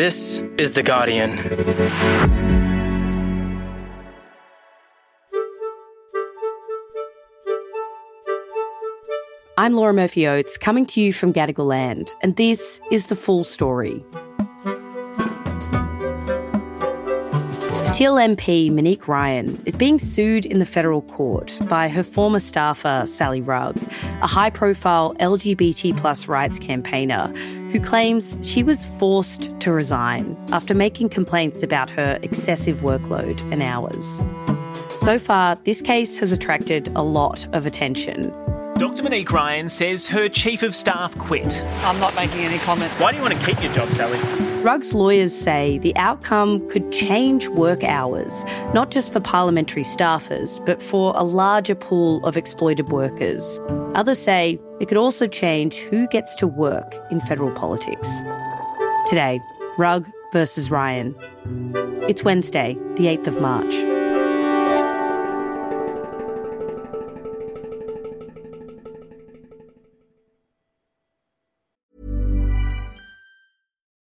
This is The Guardian. I'm Laura Murphy Oates, coming to you from Gadigal Land, and this is the full story. Teal MP Monique Ryan is being sued in the federal court by her former staffer Sally Rugg, a high profile LGBT plus rights campaigner who claims she was forced to resign after making complaints about her excessive workload and hours. So far, this case has attracted a lot of attention. Dr. Monique Ryan says her chief of staff quit. I'm not making any comment. Why do you want to keep your job, Sally? Rugg's lawyers say the outcome could change work hours, not just for parliamentary staffers, but for a larger pool of exploited workers. Others say it could also change who gets to work in federal politics. Today, Rugg versus Ryan. It's Wednesday, the 8th of March.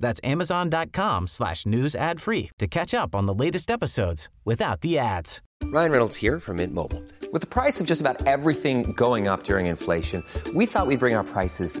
That's amazon.com slash news ad free to catch up on the latest episodes without the ads. Ryan Reynolds here from Mint Mobile. With the price of just about everything going up during inflation, we thought we'd bring our prices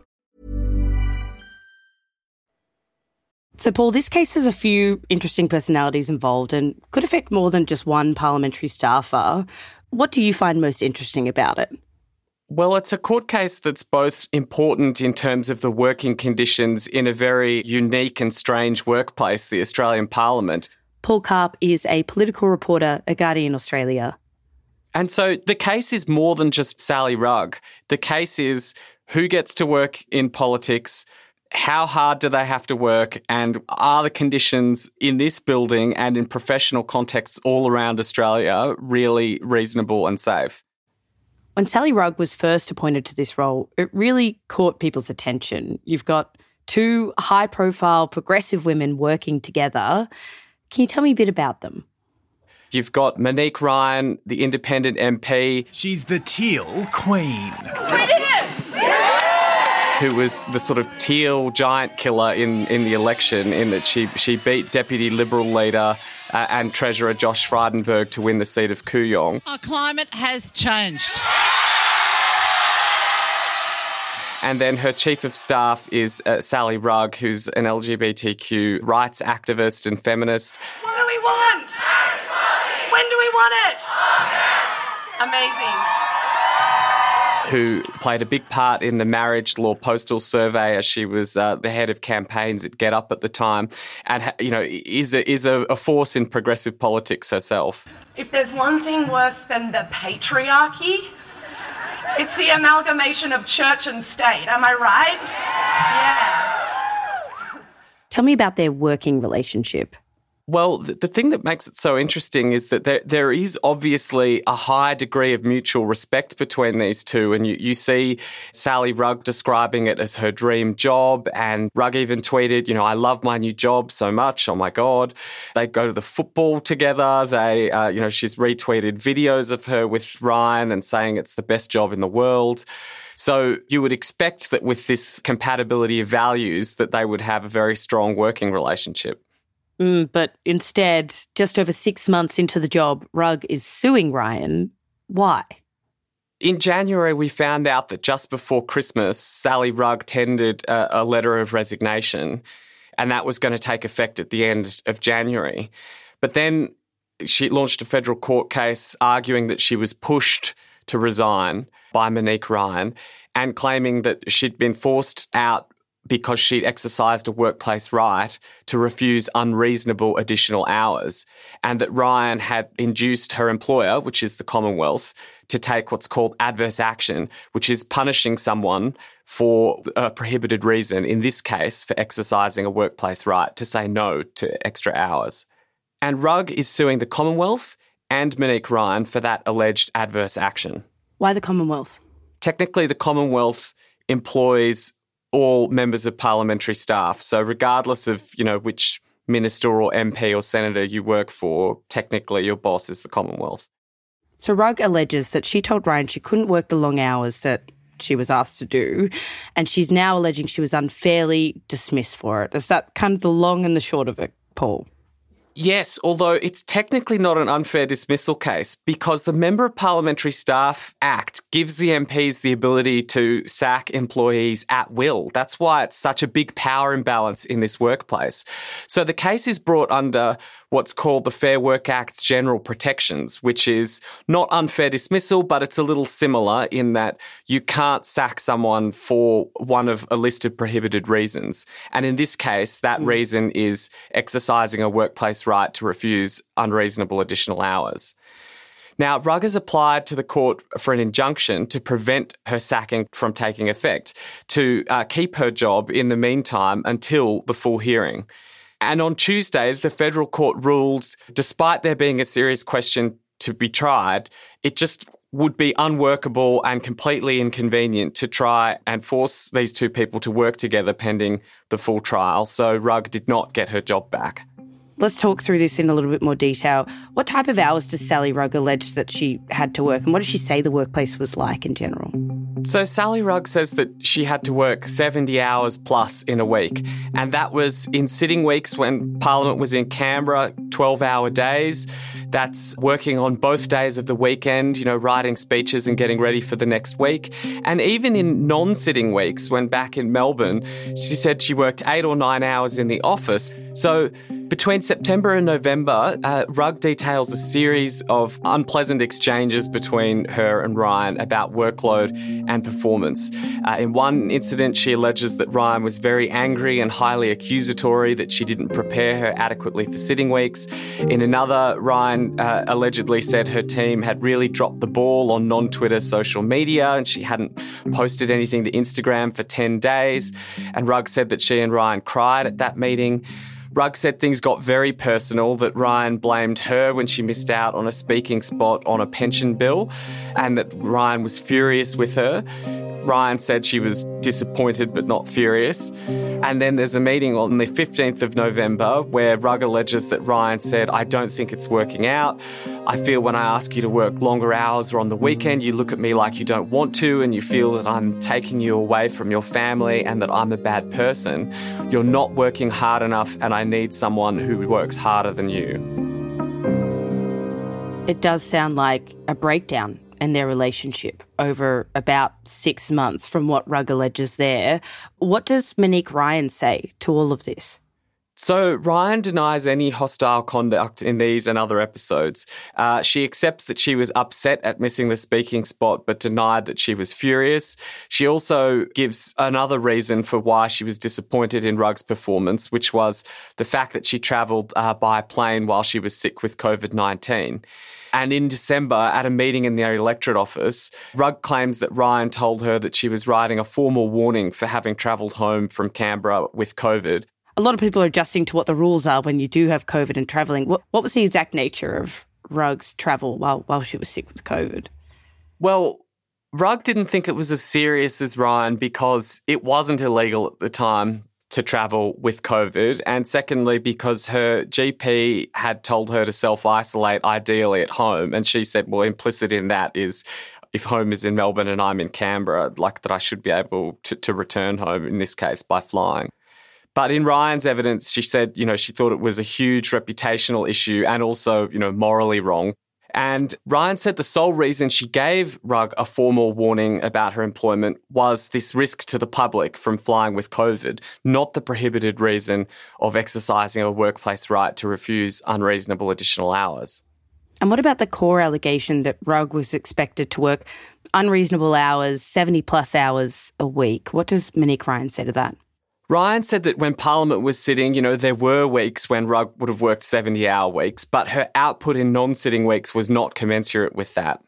So, Paul, this case has a few interesting personalities involved and could affect more than just one parliamentary staffer. What do you find most interesting about it? Well, it's a court case that's both important in terms of the working conditions in a very unique and strange workplace, the Australian Parliament. Paul Karp is a political reporter at Guardian Australia. And so the case is more than just Sally Rugg. The case is who gets to work in politics, how hard do they have to work, and are the conditions in this building and in professional contexts all around Australia really reasonable and safe? When Sally Rugg was first appointed to this role, it really caught people's attention. You've got two high profile progressive women working together. Can you tell me a bit about them? You've got Monique Ryan, the independent MP. She's the teal queen. Who was the sort of teal giant killer in, in the election, in that she, she beat Deputy Liberal leader uh, and Treasurer Josh Frydenberg to win the seat of Kooyong. Our climate has changed. And then her chief of staff is uh, Sally Rugg, who's an LGBTQ rights activist and feminist. What do we want? When do we want it? Amazing. Who played a big part in the marriage law postal survey as she was uh, the head of campaigns at GetUp at the time, and you know is a, is a, a force in progressive politics herself. If there's one thing worse than the patriarchy, it's the amalgamation of church and state. Am I right? Yeah. Tell me about their working relationship. Well, the, thing that makes it so interesting is that there, there is obviously a high degree of mutual respect between these two. And you, you see Sally Rugg describing it as her dream job. And Rugg even tweeted, you know, I love my new job so much. Oh my God. They go to the football together. They, uh, you know, she's retweeted videos of her with Ryan and saying it's the best job in the world. So you would expect that with this compatibility of values that they would have a very strong working relationship. Mm, but instead, just over six months into the job, Rugg is suing Ryan. Why? In January, we found out that just before Christmas, Sally Rugg tendered a, a letter of resignation, and that was going to take effect at the end of January. But then she launched a federal court case arguing that she was pushed to resign by Monique Ryan and claiming that she'd been forced out because she'd exercised a workplace right to refuse unreasonable additional hours, and that Ryan had induced her employer, which is the Commonwealth, to take what's called adverse action, which is punishing someone for a prohibited reason, in this case, for exercising a workplace right to say no to extra hours. And Rugg is suing the Commonwealth and Monique Ryan for that alleged adverse action. Why the Commonwealth? Technically, the Commonwealth employs all members of parliamentary staff. So, regardless of you know which minister or MP or senator you work for, technically your boss is the Commonwealth. So Rugg alleges that she told Ryan she couldn't work the long hours that she was asked to do, and she's now alleging she was unfairly dismissed for it. Is that kind of the long and the short of it, Paul? Yes, although it's technically not an unfair dismissal case because the Member of Parliamentary Staff Act gives the MPs the ability to sack employees at will. That's why it's such a big power imbalance in this workplace. So the case is brought under what's called the Fair Work Act's general protections, which is not unfair dismissal, but it's a little similar in that you can't sack someone for one of a list of prohibited reasons. And in this case, that mm. reason is exercising a workplace right to refuse unreasonable additional hours. Now, Rugg has applied to the court for an injunction to prevent her sacking from taking effect, to uh, keep her job in the meantime until the full hearing. And on Tuesday, the federal court ruled, despite there being a serious question to be tried, it just would be unworkable and completely inconvenient to try and force these two people to work together pending the full trial. So Rugg did not get her job back. Let's talk through this in a little bit more detail. What type of hours does Sally Rugg allege that she had to work, and what does she say the workplace was like in general? So Sally Rugg says that she had to work 70 hours plus in a week, and that was in sitting weeks when Parliament was in Canberra, 12 hour days. That's working on both days of the weekend, you know, writing speeches and getting ready for the next week. And even in non sitting weeks, when back in Melbourne, she said she worked eight or nine hours in the office. So between September and November, uh, Rugg details a series of unpleasant exchanges between her and Ryan about workload and performance. Uh, in one incident, she alleges that Ryan was very angry and highly accusatory, that she didn't prepare her adequately for sitting weeks. In another, Ryan uh, allegedly said her team had really dropped the ball on non Twitter social media and she hadn't posted anything to Instagram for 10 days. And Rugg said that she and Ryan cried at that meeting. Rugg said things got very personal, that Ryan blamed her when she missed out on a speaking spot on a pension bill, and that Ryan was furious with her. Ryan said she was disappointed but not furious. And then there's a meeting on the 15th of November where Rugg alleges that Ryan said, I don't think it's working out. I feel when I ask you to work longer hours or on the weekend, you look at me like you don't want to and you feel that I'm taking you away from your family and that I'm a bad person. You're not working hard enough and I need someone who works harder than you. It does sound like a breakdown and their relationship over about six months from what Rugg alleges there. What does Monique Ryan say to all of this? So, Ryan denies any hostile conduct in these and other episodes. Uh, she accepts that she was upset at missing the speaking spot, but denied that she was furious. She also gives another reason for why she was disappointed in Rugg's performance, which was the fact that she travelled uh, by plane while she was sick with COVID 19. And in December, at a meeting in the electorate office, Rugg claims that Ryan told her that she was writing a formal warning for having travelled home from Canberra with COVID. A lot of people are adjusting to what the rules are when you do have COVID and travelling. What, what was the exact nature of Rugg's travel while, while she was sick with COVID? Well, Rugg didn't think it was as serious as Ryan because it wasn't illegal at the time to travel with COVID. And secondly, because her GP had told her to self isolate ideally at home. And she said, well, implicit in that is if home is in Melbourne and I'm in Canberra, like that I should be able to, to return home, in this case, by flying. But in Ryan's evidence, she said, you know, she thought it was a huge reputational issue and also, you know, morally wrong. And Ryan said the sole reason she gave Rugg a formal warning about her employment was this risk to the public from flying with COVID, not the prohibited reason of exercising a workplace right to refuse unreasonable additional hours. And what about the core allegation that Rugg was expected to work unreasonable hours, 70 plus hours a week? What does Monique Ryan say to that? Ryan said that when Parliament was sitting, you know, there were weeks when Rugg would have worked 70 hour weeks, but her output in non sitting weeks was not commensurate with that.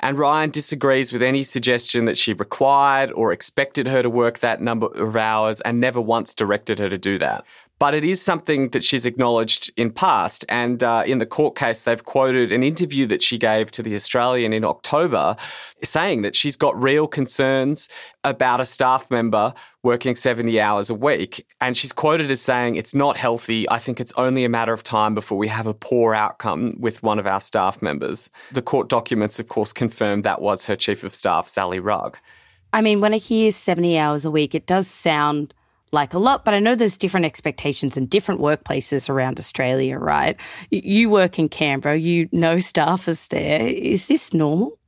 And Ryan disagrees with any suggestion that she required or expected her to work that number of hours and never once directed her to do that. But it is something that she's acknowledged in past. And uh, in the court case, they've quoted an interview that she gave to The Australian in October saying that she's got real concerns about a staff member working 70 hours a week. And she's quoted as saying, It's not healthy. I think it's only a matter of time before we have a poor outcome with one of our staff members. The court documents, of course, confirmed that was her chief of staff, Sally Rugg. I mean, when I hear 70 hours a week, it does sound like a lot, but I know there's different expectations in different workplaces around Australia, right? You work in Canberra, you know staffers there. Is this normal?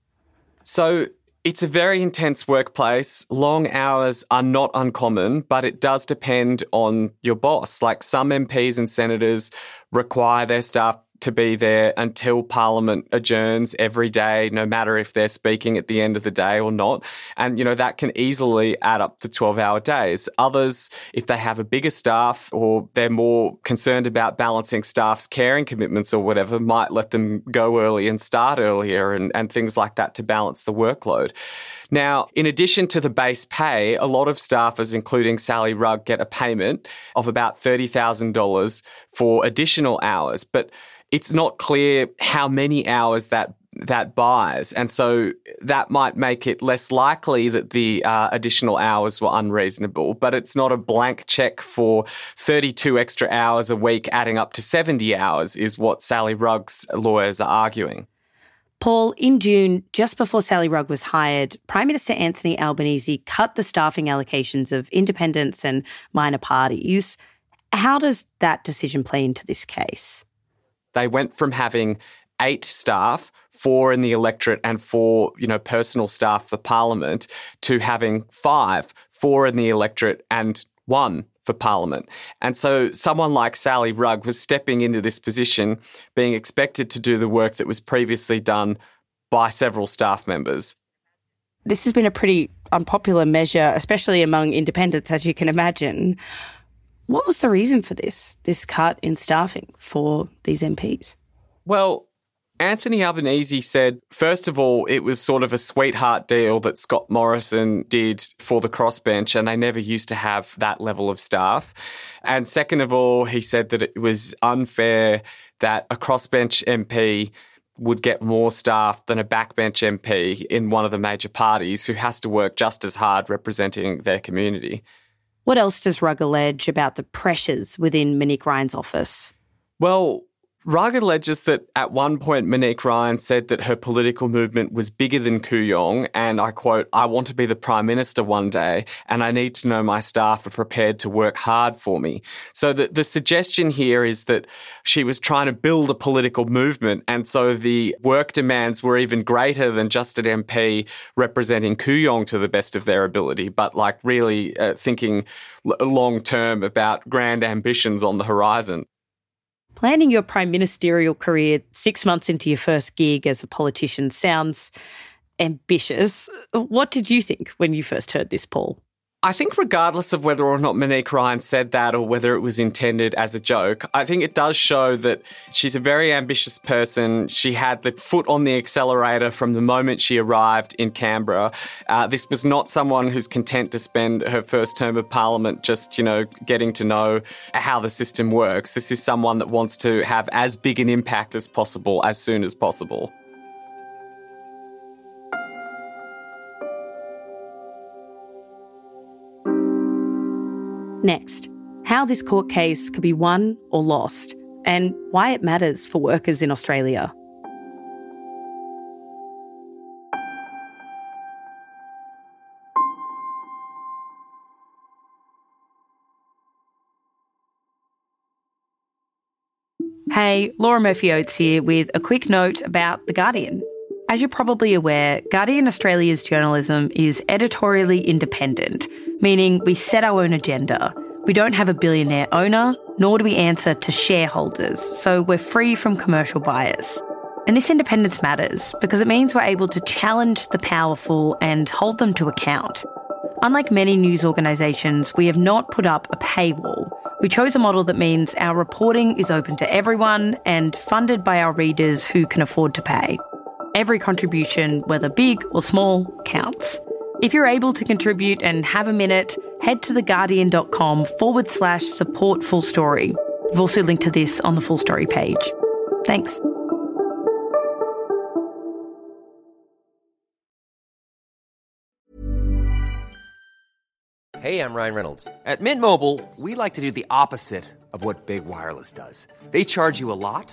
So it's a very intense workplace. Long hours are not uncommon, but it does depend on your boss. Like some MPs and senators require their staff to be there until Parliament adjourns every day, no matter if they're speaking at the end of the day or not. And, you know, that can easily add up to 12 hour days. Others, if they have a bigger staff or they're more concerned about balancing staff's caring commitments or whatever, might let them go early and start earlier and, and things like that to balance the workload. Now, in addition to the base pay, a lot of staffers, including Sally Rugg, get a payment of about $30,000 for additional hours. But it's not clear how many hours that that buys, and so that might make it less likely that the uh, additional hours were unreasonable. But it's not a blank check for 32 extra hours a week, adding up to 70 hours, is what Sally Rugg's lawyers are arguing. Paul, in June, just before Sally Rugg was hired, Prime Minister Anthony Albanese cut the staffing allocations of independents and minor parties. How does that decision play into this case? They went from having eight staff, four in the electorate and four, you know, personal staff for Parliament, to having five, four in the electorate and one for Parliament. And so someone like Sally Rugg was stepping into this position, being expected to do the work that was previously done by several staff members. This has been a pretty unpopular measure, especially among independents, as you can imagine. What was the reason for this, this cut in staffing for these MPs? Well, Anthony Albanese said, first of all, it was sort of a sweetheart deal that Scott Morrison did for the crossbench, and they never used to have that level of staff. And second of all, he said that it was unfair that a crossbench MP would get more staff than a backbench MP in one of the major parties who has to work just as hard representing their community. What else does Rugg allege about the pressures within Monique Ryan's office? Well, Rugg alleges that at one point Monique Ryan said that her political movement was bigger than Kooyong, and I quote, I want to be the Prime Minister one day, and I need to know my staff are prepared to work hard for me. So the, the suggestion here is that she was trying to build a political movement, and so the work demands were even greater than just an MP representing Kooyong to the best of their ability, but like really uh, thinking long term about grand ambitions on the horizon. Planning your prime ministerial career six months into your first gig as a politician sounds ambitious. What did you think when you first heard this, Paul? I think, regardless of whether or not Monique Ryan said that or whether it was intended as a joke, I think it does show that she's a very ambitious person. She had the foot on the accelerator from the moment she arrived in Canberra. Uh, this was not someone who's content to spend her first term of parliament just, you know, getting to know how the system works. This is someone that wants to have as big an impact as possible as soon as possible. Next, how this court case could be won or lost, and why it matters for workers in Australia. Hey, Laura Murphy Oates here with a quick note about The Guardian. As you're probably aware, Guardian Australia's journalism is editorially independent, meaning we set our own agenda. We don't have a billionaire owner, nor do we answer to shareholders, so we're free from commercial bias. And this independence matters because it means we're able to challenge the powerful and hold them to account. Unlike many news organisations, we have not put up a paywall. We chose a model that means our reporting is open to everyone and funded by our readers who can afford to pay. Every contribution, whether big or small, counts. If you're able to contribute and have a minute, head to theguardian.com forward slash support full story. We've also linked to this on the full story page. Thanks. Hey, I'm Ryan Reynolds. At Mint Mobile, we like to do the opposite of what Big Wireless does. They charge you a lot,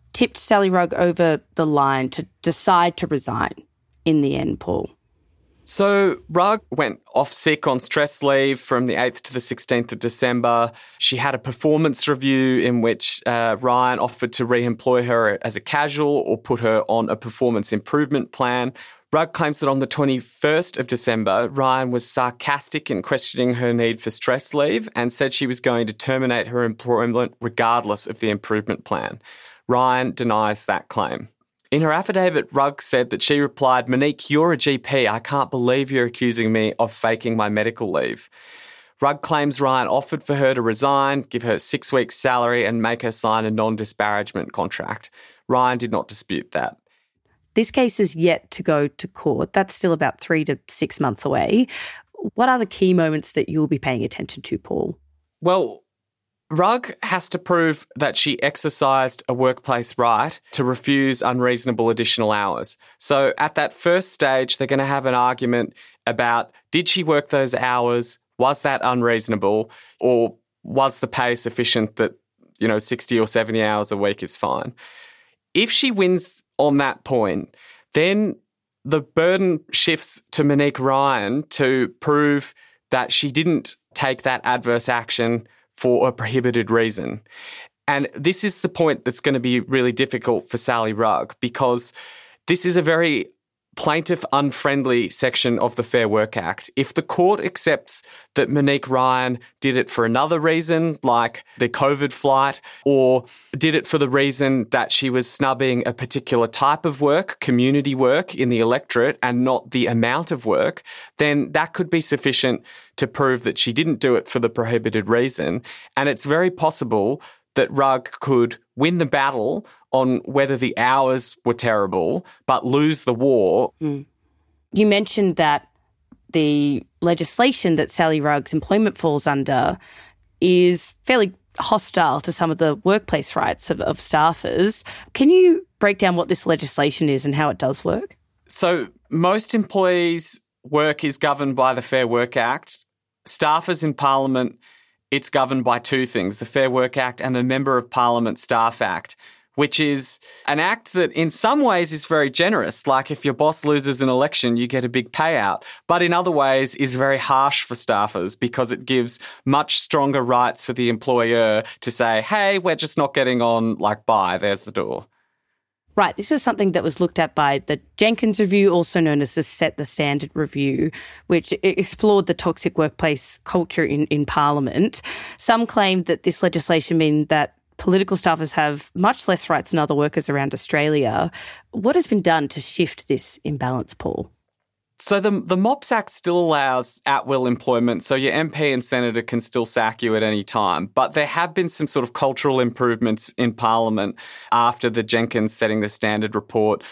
tipped Sally Rugg over the line to decide to resign in the end, Paul? So Rugg went off sick on stress leave from the 8th to the 16th of December. She had a performance review in which uh, Ryan offered to re employ her as a casual or put her on a performance improvement plan. Rugg claims that on the 21st of December, Ryan was sarcastic in questioning her need for stress leave and said she was going to terminate her employment regardless of the improvement plan. Ryan denies that claim. In her affidavit, Rugg said that she replied, Monique, you're a GP. I can't believe you're accusing me of faking my medical leave. Rugg claims Ryan offered for her to resign, give her six weeks' salary, and make her sign a non disparagement contract. Ryan did not dispute that. This case is yet to go to court. That's still about three to six months away. What are the key moments that you'll be paying attention to, Paul? Well, Rugg has to prove that she exercised a workplace right to refuse unreasonable additional hours. So at that first stage, they're going to have an argument about did she work those hours? Was that unreasonable? Or was the pay sufficient that, you know, 60 or 70 hours a week is fine? If she wins on that point, then the burden shifts to Monique Ryan to prove that she didn't take that adverse action for a prohibited reason. And this is the point that's going to be really difficult for Sally Rugg because this is a very plaintiff unfriendly section of the Fair Work Act. If the court accepts that Monique Ryan did it for another reason, like the COVID flight, or did it for the reason that she was snubbing a particular type of work, community work in the electorate, and not the amount of work, then that could be sufficient to prove that she didn't do it for the prohibited reason. And it's very possible that Rugg could win the battle on whether the hours were terrible, but lose the war. Mm. You mentioned that the legislation that Sally Rugg's employment falls under is fairly hostile to some of the workplace rights of, of staffers. Can you break down what this legislation is and how it does work? So, most employees' work is governed by the Fair Work Act. Staffers in Parliament, it's governed by two things the Fair Work Act and the Member of Parliament Staff Act which is an act that in some ways is very generous. Like if your boss loses an election, you get a big payout. But in other ways is very harsh for staffers because it gives much stronger rights for the employer to say, hey, we're just not getting on, like, bye, there's the door. Right. This is something that was looked at by the Jenkins Review, also known as the Set the Standard Review, which explored the toxic workplace culture in, in Parliament. Some claim that this legislation meant that political staffers have much less rights than other workers around Australia. What has been done to shift this imbalance, Paul? So the the MOPS Act still allows at will employment, so your MP and senator can still sack you at any time. But there have been some sort of cultural improvements in Parliament after the Jenkins setting the standard report.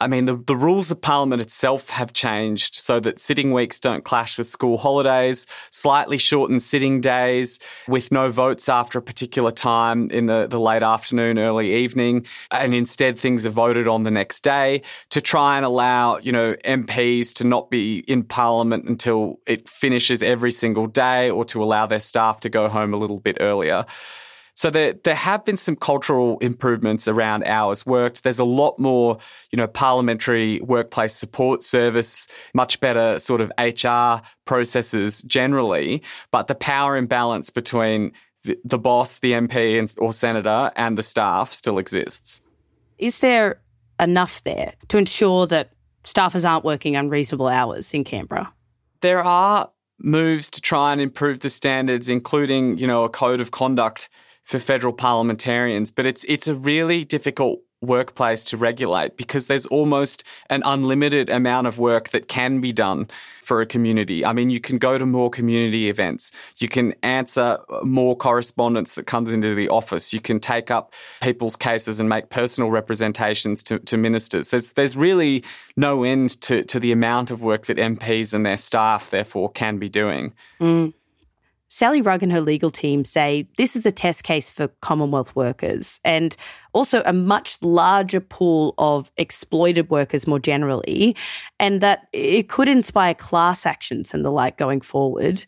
I mean, the, the rules of Parliament itself have changed so that sitting weeks don't clash with school holidays, slightly shortened sitting days with no votes after a particular time in the, the late afternoon, early evening. And instead, things are voted on the next day to try and allow, you know, MPs to not be in Parliament until it finishes every single day or to allow their staff to go home a little bit earlier. So there, there have been some cultural improvements around hours worked. There's a lot more, you know, parliamentary workplace support service, much better sort of HR processes generally, but the power imbalance between the, the boss, the MP and, or senator and the staff still exists. Is there enough there to ensure that staffers aren't working unreasonable hours in Canberra? There are moves to try and improve the standards, including, you know, a code of conduct for federal parliamentarians, but it's it's a really difficult workplace to regulate because there's almost an unlimited amount of work that can be done for a community. I mean, you can go to more community events. You can answer more correspondence that comes into the office. You can take up people's cases and make personal representations to, to ministers. There's, there's really no end to, to the amount of work that MPs and their staff, therefore, can be doing. Mm. Sally Rugg and her legal team say this is a test case for Commonwealth workers and also a much larger pool of exploited workers more generally, and that it could inspire class actions and the like going forward.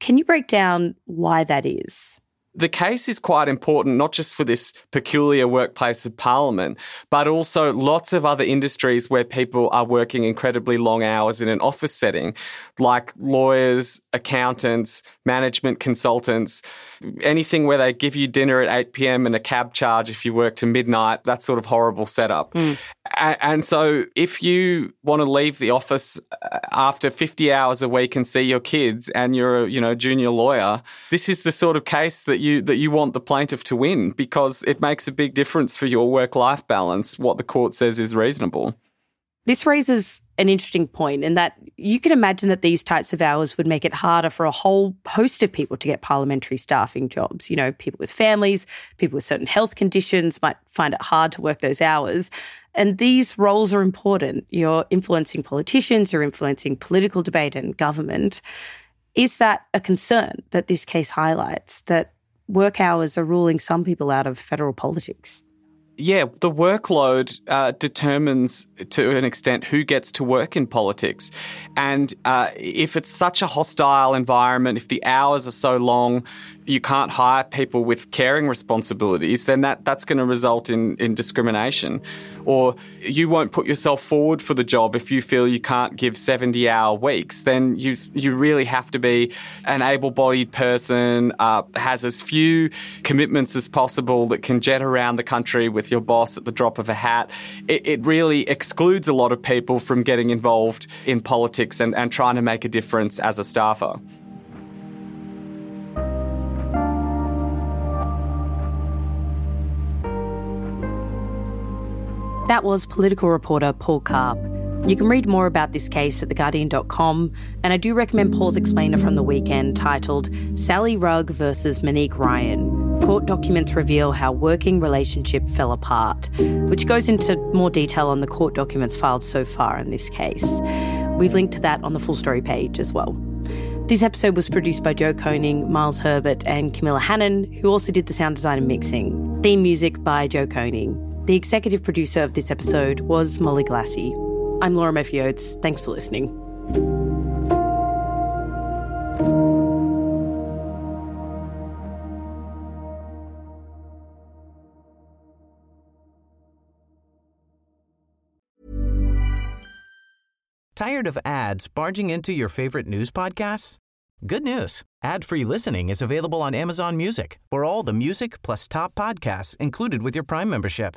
Can you break down why that is? The case is quite important, not just for this peculiar workplace of Parliament, but also lots of other industries where people are working incredibly long hours in an office setting, like lawyers, accountants, management consultants, anything where they give you dinner at 8 p.m. and a cab charge if you work to midnight, that sort of horrible setup. Mm. And so if you want to leave the office uh, after 50 hours a week and see your kids and you're a, you know, junior lawyer, this is the sort of case that you that you want the plaintiff to win because it makes a big difference for your work-life balance what the court says is reasonable. This raises an interesting point in that you can imagine that these types of hours would make it harder for a whole host of people to get parliamentary staffing jobs. You know, people with families, people with certain health conditions might find it hard to work those hours. And these roles are important. You're influencing politicians, you're influencing political debate and government. Is that a concern that this case highlights that work hours are ruling some people out of federal politics? yeah, the workload uh, determines to an extent who gets to work in politics. And uh, if it's such a hostile environment, if the hours are so long, you can't hire people with caring responsibilities, then that, that's going to result in, in discrimination. Or you won't put yourself forward for the job if you feel you can't give 70 hour weeks, then you, you really have to be an able bodied person, uh, has as few commitments as possible that can jet around the country with your boss at the drop of a hat. It, it really excludes a lot of people from getting involved in politics and, and trying to make a difference as a staffer. That was political reporter Paul Karp. You can read more about this case at theguardian.com, and I do recommend Paul's explainer from the weekend titled Sally Rugg versus Monique Ryan. Court documents reveal how working relationship fell apart, which goes into more detail on the court documents filed so far in this case. We've linked to that on the full story page as well. This episode was produced by Joe Koning, Miles Herbert, and Camilla Hannan, who also did the sound design and mixing. Theme music by Joe Koning. The executive producer of this episode was Molly Glassey. I'm Laura Murphy. Thanks for listening. Tired of ads barging into your favorite news podcasts? Good news. Ad-free listening is available on Amazon Music for all the music plus top podcasts included with your Prime membership.